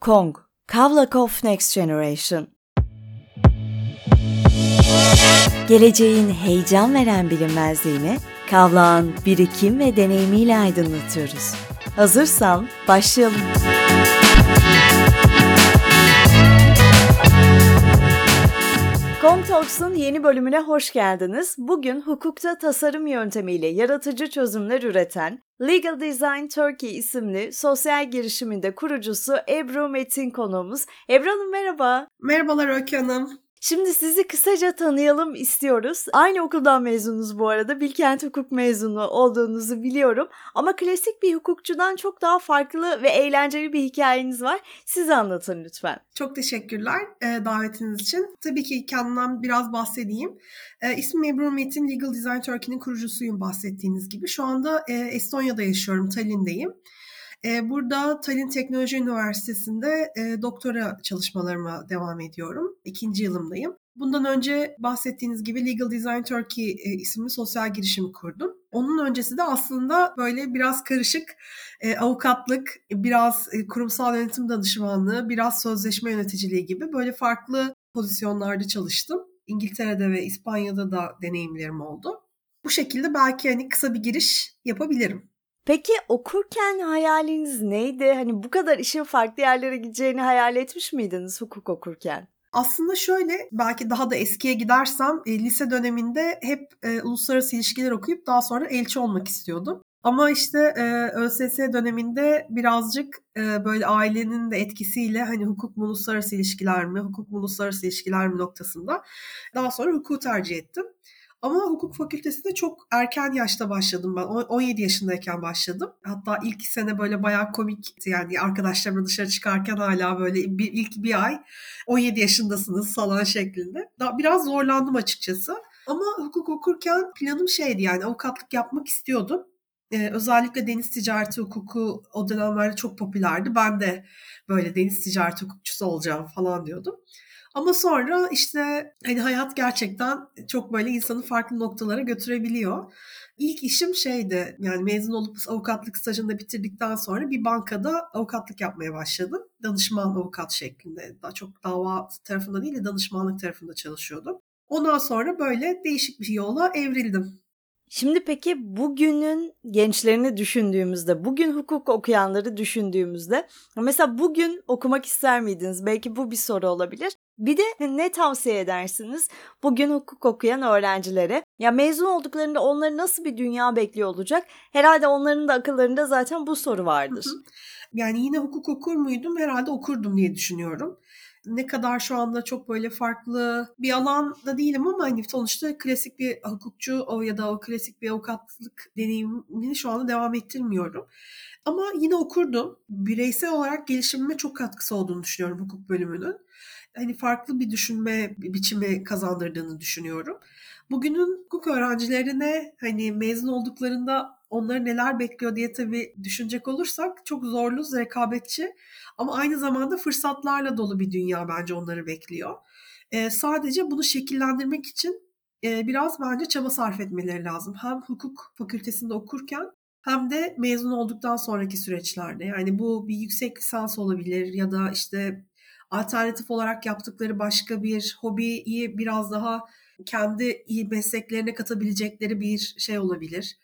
Kong, Kavlakov Next Generation. Geleceğin heyecan veren bilinmezliğini Kavlak'ın birikim ve deneyimiyle aydınlatıyoruz. Hazırsan başlayalım. Kong Talks'un yeni bölümüne hoş geldiniz. Bugün hukukta tasarım yöntemiyle yaratıcı çözümler üreten Legal Design Turkey isimli sosyal girişiminde kurucusu Ebru Metin konuğumuz. Ebru Hanım merhaba. Merhabalar Öykü Hanım. Şimdi sizi kısaca tanıyalım istiyoruz. Aynı okuldan mezunuz bu arada. Bilkent Hukuk mezunu olduğunuzu biliyorum. Ama klasik bir hukukçudan çok daha farklı ve eğlenceli bir hikayeniz var. Siz anlatın lütfen. Çok teşekkürler e, davetiniz için. Tabii ki kendimden biraz bahsedeyim. E, ismim Ebru Metin, Legal Design Turkey'nin kurucusuyum bahsettiğiniz gibi. Şu anda e, Estonya'da yaşıyorum, Tallinn'deyim. E, burada Tallinn Teknoloji Üniversitesi'nde e, doktora çalışmalarıma devam ediyorum. İkinci yılımdayım. Bundan önce bahsettiğiniz gibi Legal Design Turkey e, isimli sosyal girişimi kurdum. Onun öncesi de aslında böyle biraz karışık e, avukatlık, biraz kurumsal yönetim danışmanlığı, biraz sözleşme yöneticiliği gibi böyle farklı pozisyonlarda çalıştım. İngiltere'de ve İspanya'da da deneyimlerim oldu. Bu şekilde belki hani kısa bir giriş yapabilirim. Peki okurken hayaliniz neydi? Hani bu kadar işin farklı yerlere gideceğini hayal etmiş miydiniz hukuk okurken? Aslında şöyle belki daha da eskiye gidersem e, lise döneminde hep e, uluslararası ilişkiler okuyup daha sonra elçi olmak istiyordum. Ama işte e, ÖSS döneminde birazcık e, böyle ailenin de etkisiyle hani hukuk mu uluslararası ilişkiler mi, hukuk mu uluslararası ilişkiler mi noktasında daha sonra hukuku tercih ettim. Ama hukuk fakültesinde çok erken yaşta başladım ben. 17 yaşındayken başladım. Hatta ilk sene böyle bayağı komik yani arkadaşlarımla dışarı çıkarken hala böyle bir, ilk bir ay 17 yaşındasınız falan şeklinde. Daha biraz zorlandım açıkçası. Ama hukuk okurken planım şeydi yani avukatlık yapmak istiyordum. Ee, özellikle deniz ticareti hukuku o dönemlerde çok popülerdi. Ben de böyle deniz ticareti hukukçusu olacağım falan diyordum. Ama sonra işte hani hayat gerçekten çok böyle insanı farklı noktalara götürebiliyor. İlk işim şeydi yani mezun olup avukatlık stajını bitirdikten sonra bir bankada avukatlık yapmaya başladım. Danışman avukat şeklinde. Daha çok dava tarafında değil de danışmanlık tarafında çalışıyordum. Ondan sonra böyle değişik bir yola evrildim. Şimdi peki bugünün gençlerini düşündüğümüzde, bugün hukuk okuyanları düşündüğümüzde mesela bugün okumak ister miydiniz? Belki bu bir soru olabilir. Bir de ne tavsiye edersiniz bugün hukuk okuyan öğrencilere? Ya mezun olduklarında onları nasıl bir dünya bekliyor olacak? Herhalde onların da akıllarında zaten bu soru vardır. Yani yine hukuk okur muydum? Herhalde okurdum diye düşünüyorum ne kadar şu anda çok böyle farklı bir alanda değilim ama hani sonuçta klasik bir hukukçu o ya da o klasik bir avukatlık deneyimini şu anda devam ettirmiyorum. Ama yine okurdum. Bireysel olarak gelişimime çok katkısı olduğunu düşünüyorum hukuk bölümünün. Hani farklı bir düşünme biçimi kazandırdığını düşünüyorum. Bugünün hukuk öğrencilerine hani mezun olduklarında onları neler bekliyor diye tabii düşünecek olursak çok zorlu, rekabetçi ama aynı zamanda fırsatlarla dolu bir dünya bence onları bekliyor. Ee, sadece bunu şekillendirmek için e, biraz bence çaba sarf etmeleri lazım. Hem hukuk fakültesinde okurken hem de mezun olduktan sonraki süreçlerde. Yani bu bir yüksek lisans olabilir ya da işte alternatif olarak yaptıkları başka bir hobiyi biraz daha kendi mesleklerine katabilecekleri bir şey olabilir.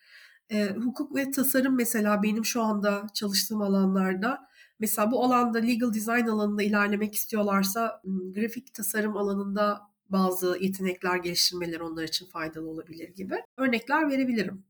E, hukuk ve tasarım mesela benim şu anda çalıştığım alanlarda mesela bu alanda legal design alanında ilerlemek istiyorlarsa grafik tasarım alanında bazı yetenekler geliştirmeleri onlar için faydalı olabilir gibi örnekler verebilirim.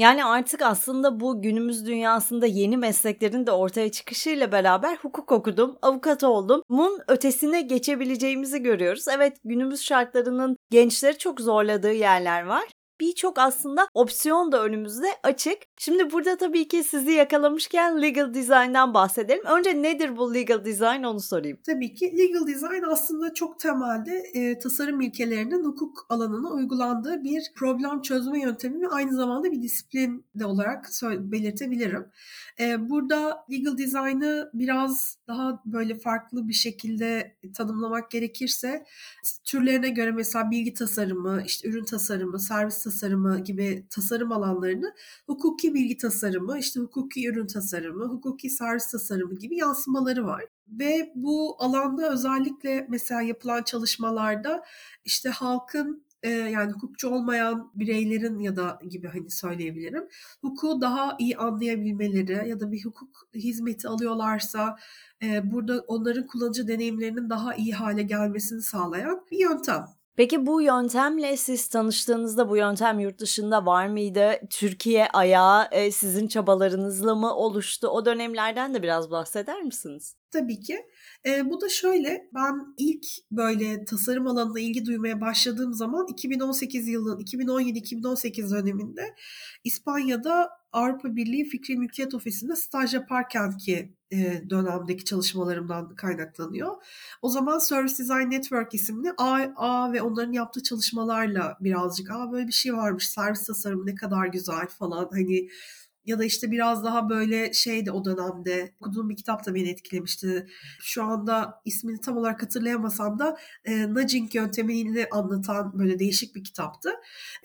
Yani artık aslında bu günümüz dünyasında yeni mesleklerin de ortaya çıkışıyla beraber hukuk okudum, avukat oldum. Mun ötesine geçebileceğimizi görüyoruz. Evet günümüz şartlarının gençleri çok zorladığı yerler var birçok aslında opsiyon da önümüzde açık. Şimdi burada tabii ki sizi yakalamışken legal design'dan bahsedelim. Önce nedir bu legal design onu sorayım. Tabii ki legal design aslında çok temelde e, tasarım ilkelerinin hukuk alanına uygulandığı bir problem çözme yöntemi ve aynı zamanda bir disiplin de olarak belirtebilirim. E, burada legal design'ı biraz daha böyle farklı bir şekilde tanımlamak gerekirse türlerine göre mesela bilgi tasarımı, işte ürün tasarımı, servis tasarımı tasarımı gibi tasarım alanlarını hukuki bilgi tasarımı, işte hukuki ürün tasarımı, hukuki servis tasarımı gibi yansımaları var. ve bu alanda özellikle mesela yapılan çalışmalarda işte halkın e, yani hukukçu olmayan bireylerin ya da gibi hani söyleyebilirim. Hukuku daha iyi anlayabilmeleri ya da bir hukuk hizmeti alıyorlarsa e, burada onların kullanıcı deneyimlerinin daha iyi hale gelmesini sağlayan bir yöntem. Peki bu yöntemle siz tanıştığınızda bu yöntem yurt dışında var mıydı? Türkiye ayağı e, sizin çabalarınızla mı oluştu? O dönemlerden de biraz bahseder misiniz? Tabii ki. E, bu da şöyle, ben ilk böyle tasarım alanına ilgi duymaya başladığım zaman 2018 yılının 2017-2018 döneminde İspanya'da Avrupa Birliği Fikri Mülkiyet Ofisi'nde staj yaparken ki e, dönemdeki çalışmalarımdan kaynaklanıyor. O zaman Service Design Network isimli A, A ve onların yaptığı çalışmalarla birazcık Aa böyle bir şey varmış servis tasarımı ne kadar güzel falan hani ya da işte biraz daha böyle şeydi o dönemde okuduğum bir kitap da beni etkilemişti. Şu anda ismini tam olarak hatırlayamasam da e, nudging yöntemini anlatan böyle değişik bir kitaptı.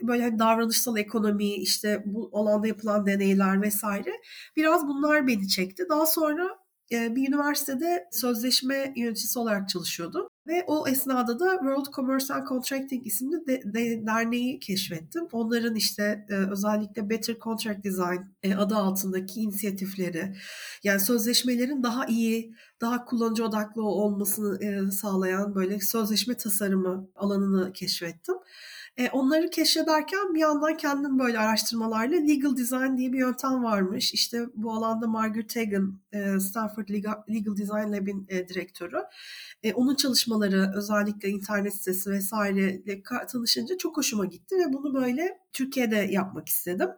Böyle hani davranışsal ekonomi işte bu alanda yapılan deneyler vesaire biraz bunlar beni çekti. Daha sonra e, bir üniversitede sözleşme yöneticisi olarak çalışıyordum. Ve o esnada da World Commerce and Contracting isimli de, de, derneği keşfettim. Onların işte e, özellikle Better Contract Design e, adı altındaki inisiyatifleri, yani sözleşmelerin daha iyi, daha kullanıcı odaklı olmasını e, sağlayan böyle sözleşme tasarımı alanını keşfettim. E, onları keşfederken bir yandan kendim böyle araştırmalarla legal design diye bir yöntem varmış. İşte bu alanda Margaret Hagan, e, Stanford Legal, legal Design Lab'in e, direktörü. E, onun çalışmaları özellikle internet sitesi vesaireyle tanışınca çok hoşuma gitti ve bunu böyle Türkiye'de yapmak istedim.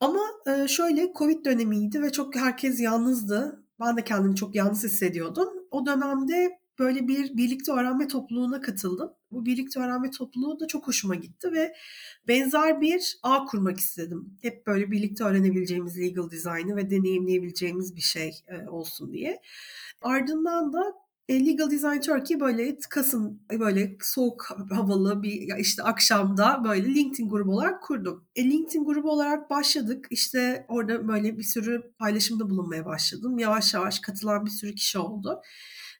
Ama e, şöyle Covid dönemiydi ve çok herkes yalnızdı. Ben de kendimi çok yalnız hissediyordum. O dönemde böyle bir birlikte öğrenme topluluğuna katıldım. Bu birlikte öğrenme topluluğu da çok hoşuma gitti ve benzer bir ağ kurmak istedim. Hep böyle birlikte öğrenebileceğimiz legal design'ı ve deneyimleyebileceğimiz bir şey e, olsun diye. Ardından da Legal Design Turkey böyle Kasım böyle soğuk havalı bir işte akşamda böyle LinkedIn grubu olarak kurdum. E, LinkedIn grubu olarak başladık. İşte orada böyle bir sürü paylaşımda bulunmaya başladım. Yavaş yavaş katılan bir sürü kişi oldu.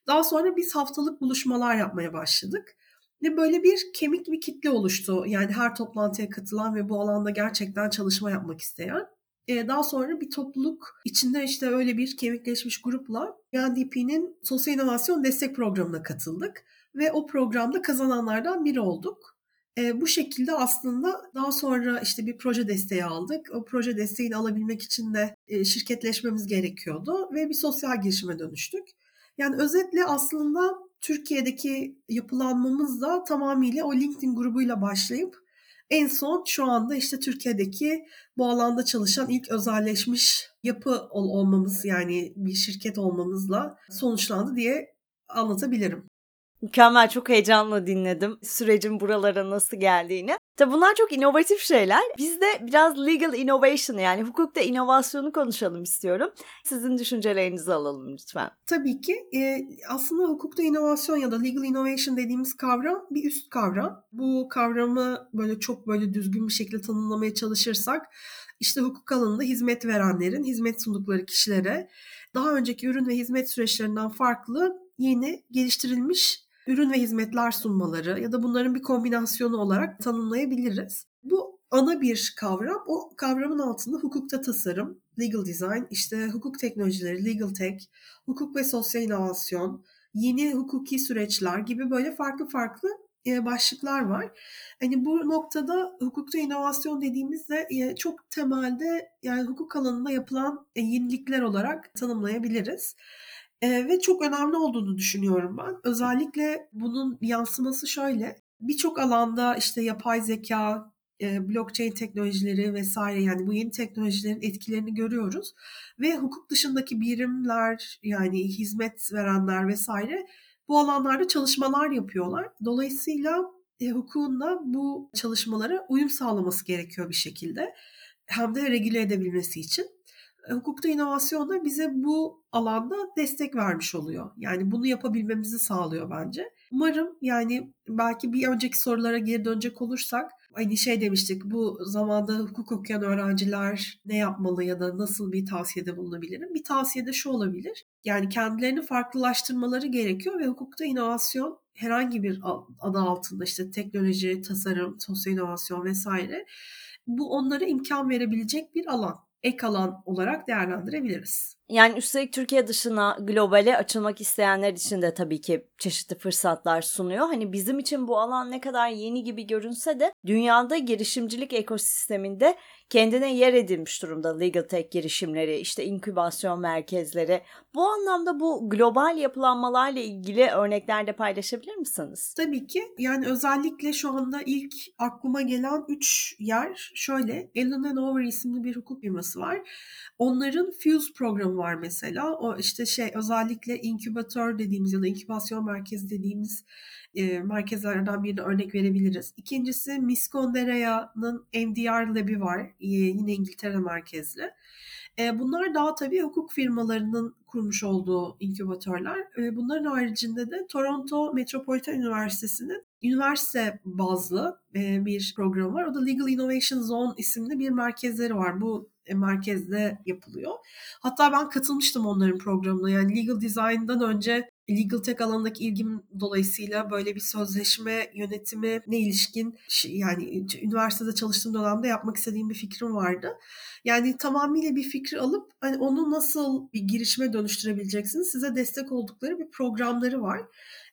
Daha sonra biz haftalık buluşmalar yapmaya başladık. Ve böyle bir kemik bir kitle oluştu. Yani her toplantıya katılan ve bu alanda gerçekten çalışma yapmak isteyen. Ee, daha sonra bir topluluk içinde işte öyle bir kemikleşmiş grupla UNDP'nin Sosyal İnovasyon Destek Programı'na katıldık. Ve o programda kazananlardan biri olduk. E, bu şekilde aslında daha sonra işte bir proje desteği aldık. O proje desteğini alabilmek için de e, şirketleşmemiz gerekiyordu ve bir sosyal girişime dönüştük. Yani özetle aslında Türkiye'deki yapılanmamız da tamamıyla o LinkedIn grubuyla başlayıp en son şu anda işte Türkiye'deki bu alanda çalışan ilk özelleşmiş yapı ol olmamız yani bir şirket olmamızla sonuçlandı diye anlatabilirim. Mükemmel, çok heyecanla dinledim sürecin buralara nasıl geldiğini. Tabi bunlar çok inovatif şeyler. Biz de biraz legal innovation yani hukukta inovasyonu konuşalım istiyorum. Sizin düşüncelerinizi alalım lütfen. Tabii ki. E, aslında hukukta inovasyon ya da legal innovation dediğimiz kavram bir üst kavram. Bu kavramı böyle çok böyle düzgün bir şekilde tanımlamaya çalışırsak işte hukuk alanında hizmet verenlerin hizmet sundukları kişilere daha önceki ürün ve hizmet süreçlerinden farklı yeni geliştirilmiş ürün ve hizmetler sunmaları ya da bunların bir kombinasyonu olarak tanımlayabiliriz. Bu ana bir kavram. O kavramın altında hukukta tasarım, legal design, işte hukuk teknolojileri, legal tech, hukuk ve sosyal inovasyon, yeni hukuki süreçler gibi böyle farklı farklı e, başlıklar var. Hani bu noktada hukukta inovasyon dediğimizde e, çok temelde yani hukuk alanında yapılan e, yenilikler olarak tanımlayabiliriz. Eee, ve çok önemli olduğunu düşünüyorum ben. Özellikle bunun yansıması şöyle, birçok alanda işte yapay zeka, eee, blockchain teknolojileri vesaire yani bu yeni teknolojilerin etkilerini görüyoruz ve hukuk dışındaki birimler yani hizmet verenler vesaire bu alanlarda çalışmalar yapıyorlar. Dolayısıyla e, hukukun da bu çalışmalara uyum sağlaması gerekiyor bir şekilde. Hem de regüle edebilmesi için. E, hukukta inovasyon da bize bu alanda destek vermiş oluyor. Yani bunu yapabilmemizi sağlıyor bence. Umarım yani belki bir önceki sorulara geri dönecek olursak Hani şey demiştik bu zamanda hukuk okuyan öğrenciler ne yapmalı ya da nasıl bir tavsiyede bulunabilirim? Bir tavsiyede şu olabilir. Yani kendilerini farklılaştırmaları gerekiyor ve hukukta inovasyon herhangi bir adı altında işte teknoloji, tasarım, sosyal inovasyon vesaire bu onlara imkan verebilecek bir alan ek alan olarak değerlendirebiliriz. Yani üstelik Türkiye dışına globale açılmak isteyenler için de tabii ki çeşitli fırsatlar sunuyor. Hani bizim için bu alan ne kadar yeni gibi görünse de dünyada girişimcilik ekosisteminde kendine yer edilmiş durumda legal tech girişimleri, işte inkübasyon merkezleri. Bu anlamda bu global yapılanmalarla ilgili örnekler de paylaşabilir misiniz? Tabii ki. Yani özellikle şu anda ilk aklıma gelen 3 yer şöyle. Allen Over isimli bir hukuk firması var. Onların Fuse programı var mesela. O işte şey özellikle inkübatör dediğimiz ya da inkübasyon merkezi dediğimiz e, merkezlerden birine örnek verebiliriz. İkincisi Miskondereya'nın MDR Lab'i var. E, yine İngiltere merkezli. E, bunlar daha tabii hukuk firmalarının kurmuş olduğu inkübatörler. E, bunların haricinde de Toronto Metropolitan Üniversitesi'nin üniversite bazlı e, bir program var. O da Legal Innovation Zone isimli bir merkezleri var. Bu merkezde yapılıyor. Hatta ben katılmıştım onların programına. Yani legal design'dan önce legal tech alanındaki ilgim dolayısıyla böyle bir sözleşme yönetimi ne ilişkin yani üniversitede çalıştığım dönemde yapmak istediğim bir fikrim vardı. Yani tamamıyla bir fikri alıp hani onu nasıl bir girişime dönüştürebileceksiniz size destek oldukları bir programları var.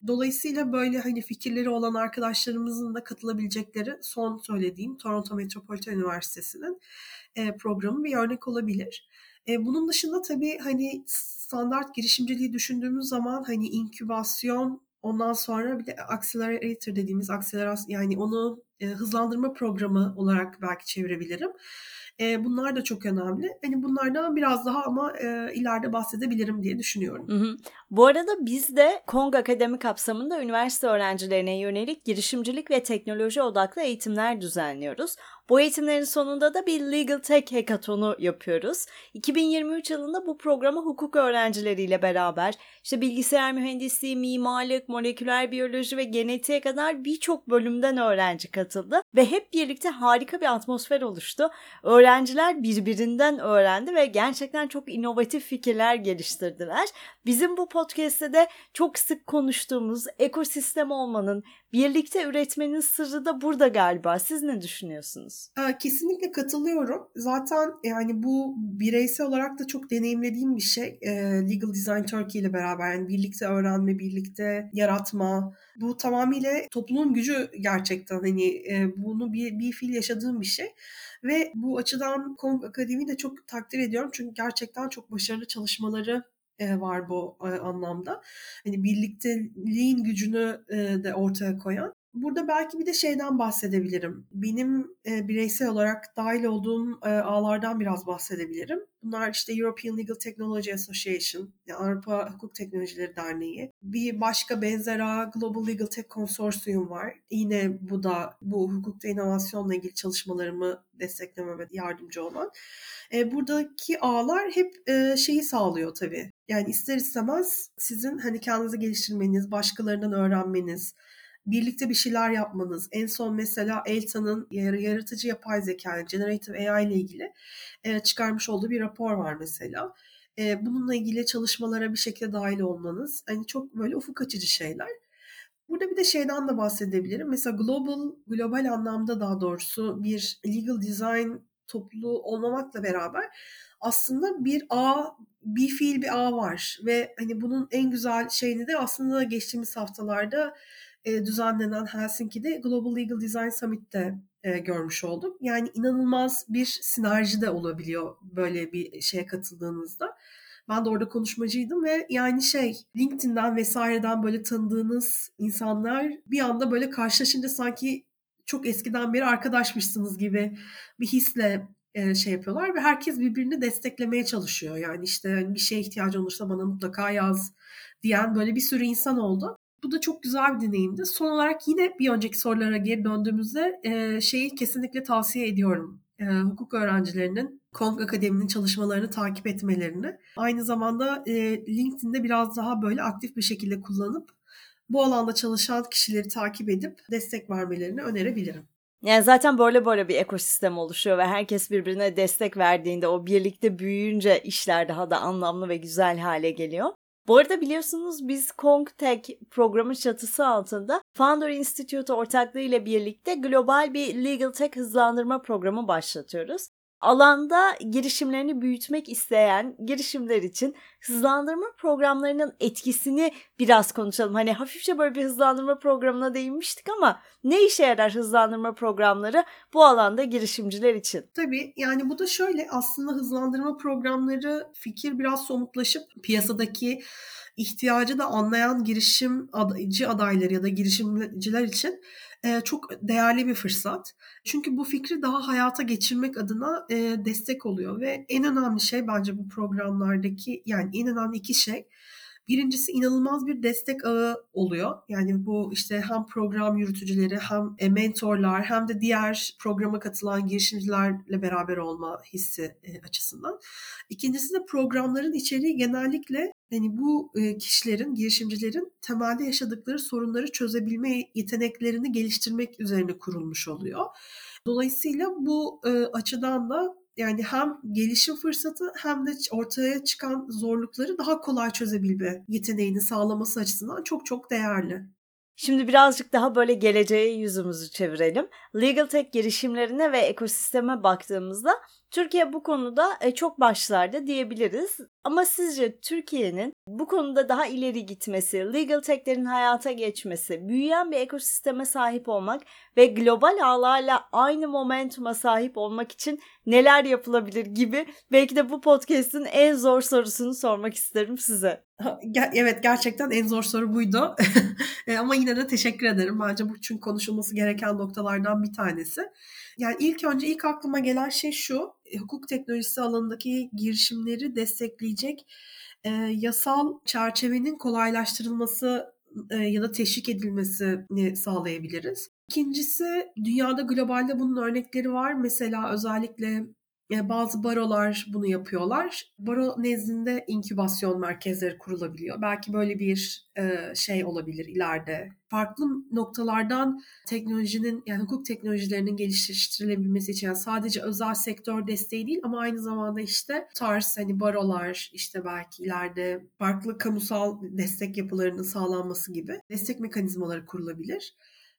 Dolayısıyla böyle hani fikirleri olan arkadaşlarımızın da katılabilecekleri son söylediğim Toronto Metropolitan Üniversitesi'nin e, programı bir örnek olabilir. E, bunun dışında tabii hani standart girişimciliği düşündüğümüz zaman hani inkübasyon ondan sonra bir de accelerator dediğimiz akselerasyon yani onu e, hızlandırma programı olarak belki çevirebilirim. E, bunlar da çok önemli. Hani bunlardan biraz daha ama e, ileride bahsedebilirim diye düşünüyorum. Hı hı. Bu arada biz de Kong Akademi kapsamında üniversite öğrencilerine yönelik girişimcilik ve teknoloji odaklı eğitimler düzenliyoruz. Bu eğitimlerin sonunda da bir Legal Tech Hackathon'u yapıyoruz. 2023 yılında bu programa hukuk öğrencileriyle beraber işte bilgisayar mühendisliği, mimarlık, moleküler biyoloji ve genetiğe kadar birçok bölümden öğrenci katıldı ve hep birlikte harika bir atmosfer oluştu. Öğrenciler birbirinden öğrendi ve gerçekten çok inovatif fikirler geliştirdiler. Bizim bu podcast'te de çok sık konuştuğumuz ekosistem olmanın, birlikte üretmenin sırrı da burada galiba. Siz ne düşünüyorsunuz? Kesinlikle katılıyorum. Zaten yani bu bireysel olarak da çok deneyimlediğim bir şey. Legal Design Turkey ile beraber yani birlikte öğrenme, birlikte yaratma. Bu tamamıyla toplumun gücü gerçekten hani bunu bir, bir fil yaşadığım bir şey. Ve bu açıdan Kong Akademi'yi de çok takdir ediyorum. Çünkü gerçekten çok başarılı çalışmaları var bu anlamda. Hani birlikteliğin gücünü de ortaya koyan. Burada belki bir de şeyden bahsedebilirim. Benim e, bireysel olarak dahil olduğum e, ağlardan biraz bahsedebilirim. Bunlar işte European Legal Technology Association, yani Avrupa Hukuk Teknolojileri Derneği. Bir başka benzer ağ Global Legal Tech Consortium var. Yine bu da bu hukukta inovasyonla ilgili çalışmalarımı destekleme ve yardımcı olan. E, buradaki ağlar hep e, şeyi sağlıyor tabii. Yani ister istemez sizin hani kendinizi geliştirmeniz, başkalarından öğrenmeniz, birlikte bir şeyler yapmanız. En son mesela Elta'nın yaratıcı yapay zeka, yani generative AI ile ilgili e, çıkarmış olduğu bir rapor var mesela. E, bununla ilgili çalışmalara bir şekilde dahil olmanız. Hani çok böyle ufuk açıcı şeyler. Burada bir de şeyden de bahsedebilirim. Mesela global, global anlamda daha doğrusu bir legal design topluluğu olmamakla beraber aslında bir ağ, bir fiil bir ağ var ve hani bunun en güzel şeyini de aslında geçtiğimiz haftalarda e, düzenlenen Helsinki'de Global Legal Design Summit'te e, görmüş oldum. Yani inanılmaz bir sinerji de olabiliyor böyle bir şeye katıldığınızda. Ben de orada konuşmacıydım ve yani şey LinkedIn'den vesaireden böyle tanıdığınız insanlar bir anda böyle karşılaşınca sanki çok eskiden beri arkadaşmışsınız gibi bir hisle e, şey yapıyorlar ve herkes birbirini desteklemeye çalışıyor. Yani işte hani bir şeye ihtiyacı olursa bana mutlaka yaz diyen böyle bir sürü insan oldu. Bu da çok güzel bir deneyimdi. Son olarak yine bir önceki sorulara geri döndüğümüzde e, şeyi kesinlikle tavsiye ediyorum. E, hukuk öğrencilerinin Kong Akademi'nin çalışmalarını takip etmelerini. Aynı zamanda e, LinkedIn'de biraz daha böyle aktif bir şekilde kullanıp bu alanda çalışan kişileri takip edip destek vermelerini önerebilirim. Yani zaten böyle böyle bir ekosistem oluşuyor ve herkes birbirine destek verdiğinde o birlikte büyüyünce işler daha da anlamlı ve güzel hale geliyor. Bu arada biliyorsunuz biz Kong Tech programı çatısı altında Founder Institute ortaklığı ile birlikte global bir Legal Tech hızlandırma programı başlatıyoruz alanda girişimlerini büyütmek isteyen girişimler için hızlandırma programlarının etkisini biraz konuşalım. Hani hafifçe böyle bir hızlandırma programına değinmiştik ama ne işe yarar hızlandırma programları bu alanda girişimciler için? Tabii yani bu da şöyle aslında hızlandırma programları fikir biraz somutlaşıp piyasadaki ihtiyacı da anlayan girişimci adayları ya da girişimciler için çok değerli bir fırsat. Çünkü bu fikri daha hayata geçirmek adına e, destek oluyor ve en önemli şey bence bu programlardaki yani en önemli iki şey Birincisi inanılmaz bir destek ağı oluyor. Yani bu işte hem program yürütücüleri hem e, mentorlar hem de diğer programa katılan girişimcilerle beraber olma hissi e, açısından. İkincisi de programların içeriği genellikle yani bu e, kişilerin, girişimcilerin temelde yaşadıkları sorunları çözebilme yeteneklerini geliştirmek üzerine kurulmuş oluyor. Dolayısıyla bu açıdan da yani hem gelişim fırsatı hem de ortaya çıkan zorlukları daha kolay çözebilme yeteneğini sağlaması açısından çok çok değerli. Şimdi birazcık daha böyle geleceğe yüzümüzü çevirelim. Legal Tech girişimlerine ve ekosisteme baktığımızda Türkiye bu konuda e, çok başlarda diyebiliriz. Ama sizce Türkiye'nin bu konuda daha ileri gitmesi, legal tech'lerin hayata geçmesi, büyüyen bir ekosisteme sahip olmak ve global ağlarla aynı momentuma sahip olmak için neler yapılabilir gibi belki de bu podcast'in en zor sorusunu sormak isterim size. Evet gerçekten en zor soru buydu. E, ama yine de teşekkür ederim. Bence bu çünkü konuşulması gereken noktalardan bir tanesi. Yani ilk önce ilk aklıma gelen şey şu. E, hukuk teknolojisi alanındaki girişimleri destekleyecek e, yasal çerçevenin kolaylaştırılması e, ya da teşvik edilmesini sağlayabiliriz. İkincisi dünyada globalde bunun örnekleri var. Mesela özellikle bazı barolar bunu yapıyorlar. Baro nezdinde inkübasyon merkezleri kurulabiliyor. Belki böyle bir şey olabilir ileride. Farklı noktalardan teknolojinin yani hukuk teknolojilerinin geliştirilebilmesi için yani sadece özel sektör desteği değil ama aynı zamanda işte tarz hani barolar işte belki ileride farklı kamusal destek yapılarının sağlanması gibi destek mekanizmaları kurulabilir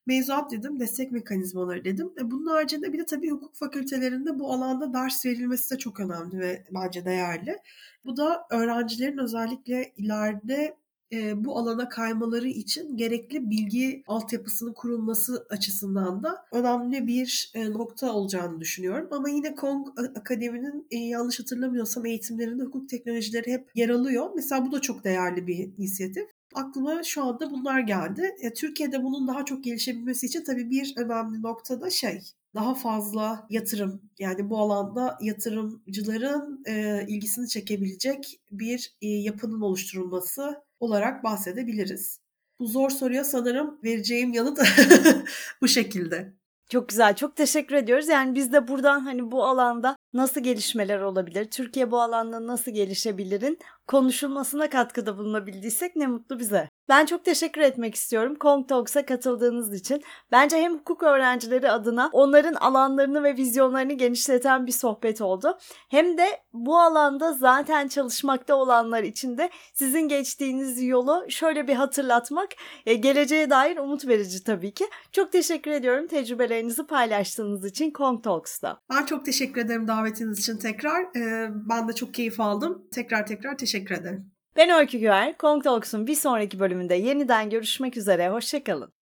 mevzuat dedim, destek mekanizmaları dedim. E bunun haricinde bir de tabii hukuk fakültelerinde bu alanda ders verilmesi de çok önemli ve bence değerli. Bu da öğrencilerin özellikle ileride e, bu alana kaymaları için gerekli bilgi altyapısının kurulması açısından da önemli bir e, nokta olacağını düşünüyorum. Ama yine Kong Akademi'nin e, yanlış hatırlamıyorsam eğitimlerinde hukuk teknolojileri hep yer alıyor. Mesela bu da çok değerli bir inisiyatif aklıma şu anda bunlar geldi. E, Türkiye'de bunun daha çok gelişebilmesi için tabii bir önemli nokta da şey daha fazla yatırım yani bu alanda yatırımcıların e, ilgisini çekebilecek bir e, yapının oluşturulması olarak bahsedebiliriz. Bu zor soruya sanırım vereceğim yanıt bu şekilde. Çok güzel. Çok teşekkür ediyoruz. Yani biz de buradan hani bu alanda nasıl gelişmeler olabilir? Türkiye bu alanda nasıl gelişebilirin? Konuşulmasına katkıda bulunabildiysek ne mutlu bize. Ben çok teşekkür etmek istiyorum Kong Talks'a katıldığınız için. Bence hem hukuk öğrencileri adına onların alanlarını ve vizyonlarını genişleten bir sohbet oldu. Hem de bu alanda zaten çalışmakta olanlar için de sizin geçtiğiniz yolu şöyle bir hatırlatmak e, geleceğe dair umut verici tabii ki. Çok teşekkür ediyorum tecrübelerinizi paylaştığınız için Kong Talks'ta. Ben çok teşekkür ederim davetiniz için tekrar. Ee, ben de çok keyif aldım. Tekrar tekrar teşekkür ederim. Ben Öykü Güver. Kong Talks'un bir sonraki bölümünde yeniden görüşmek üzere. Hoşçakalın.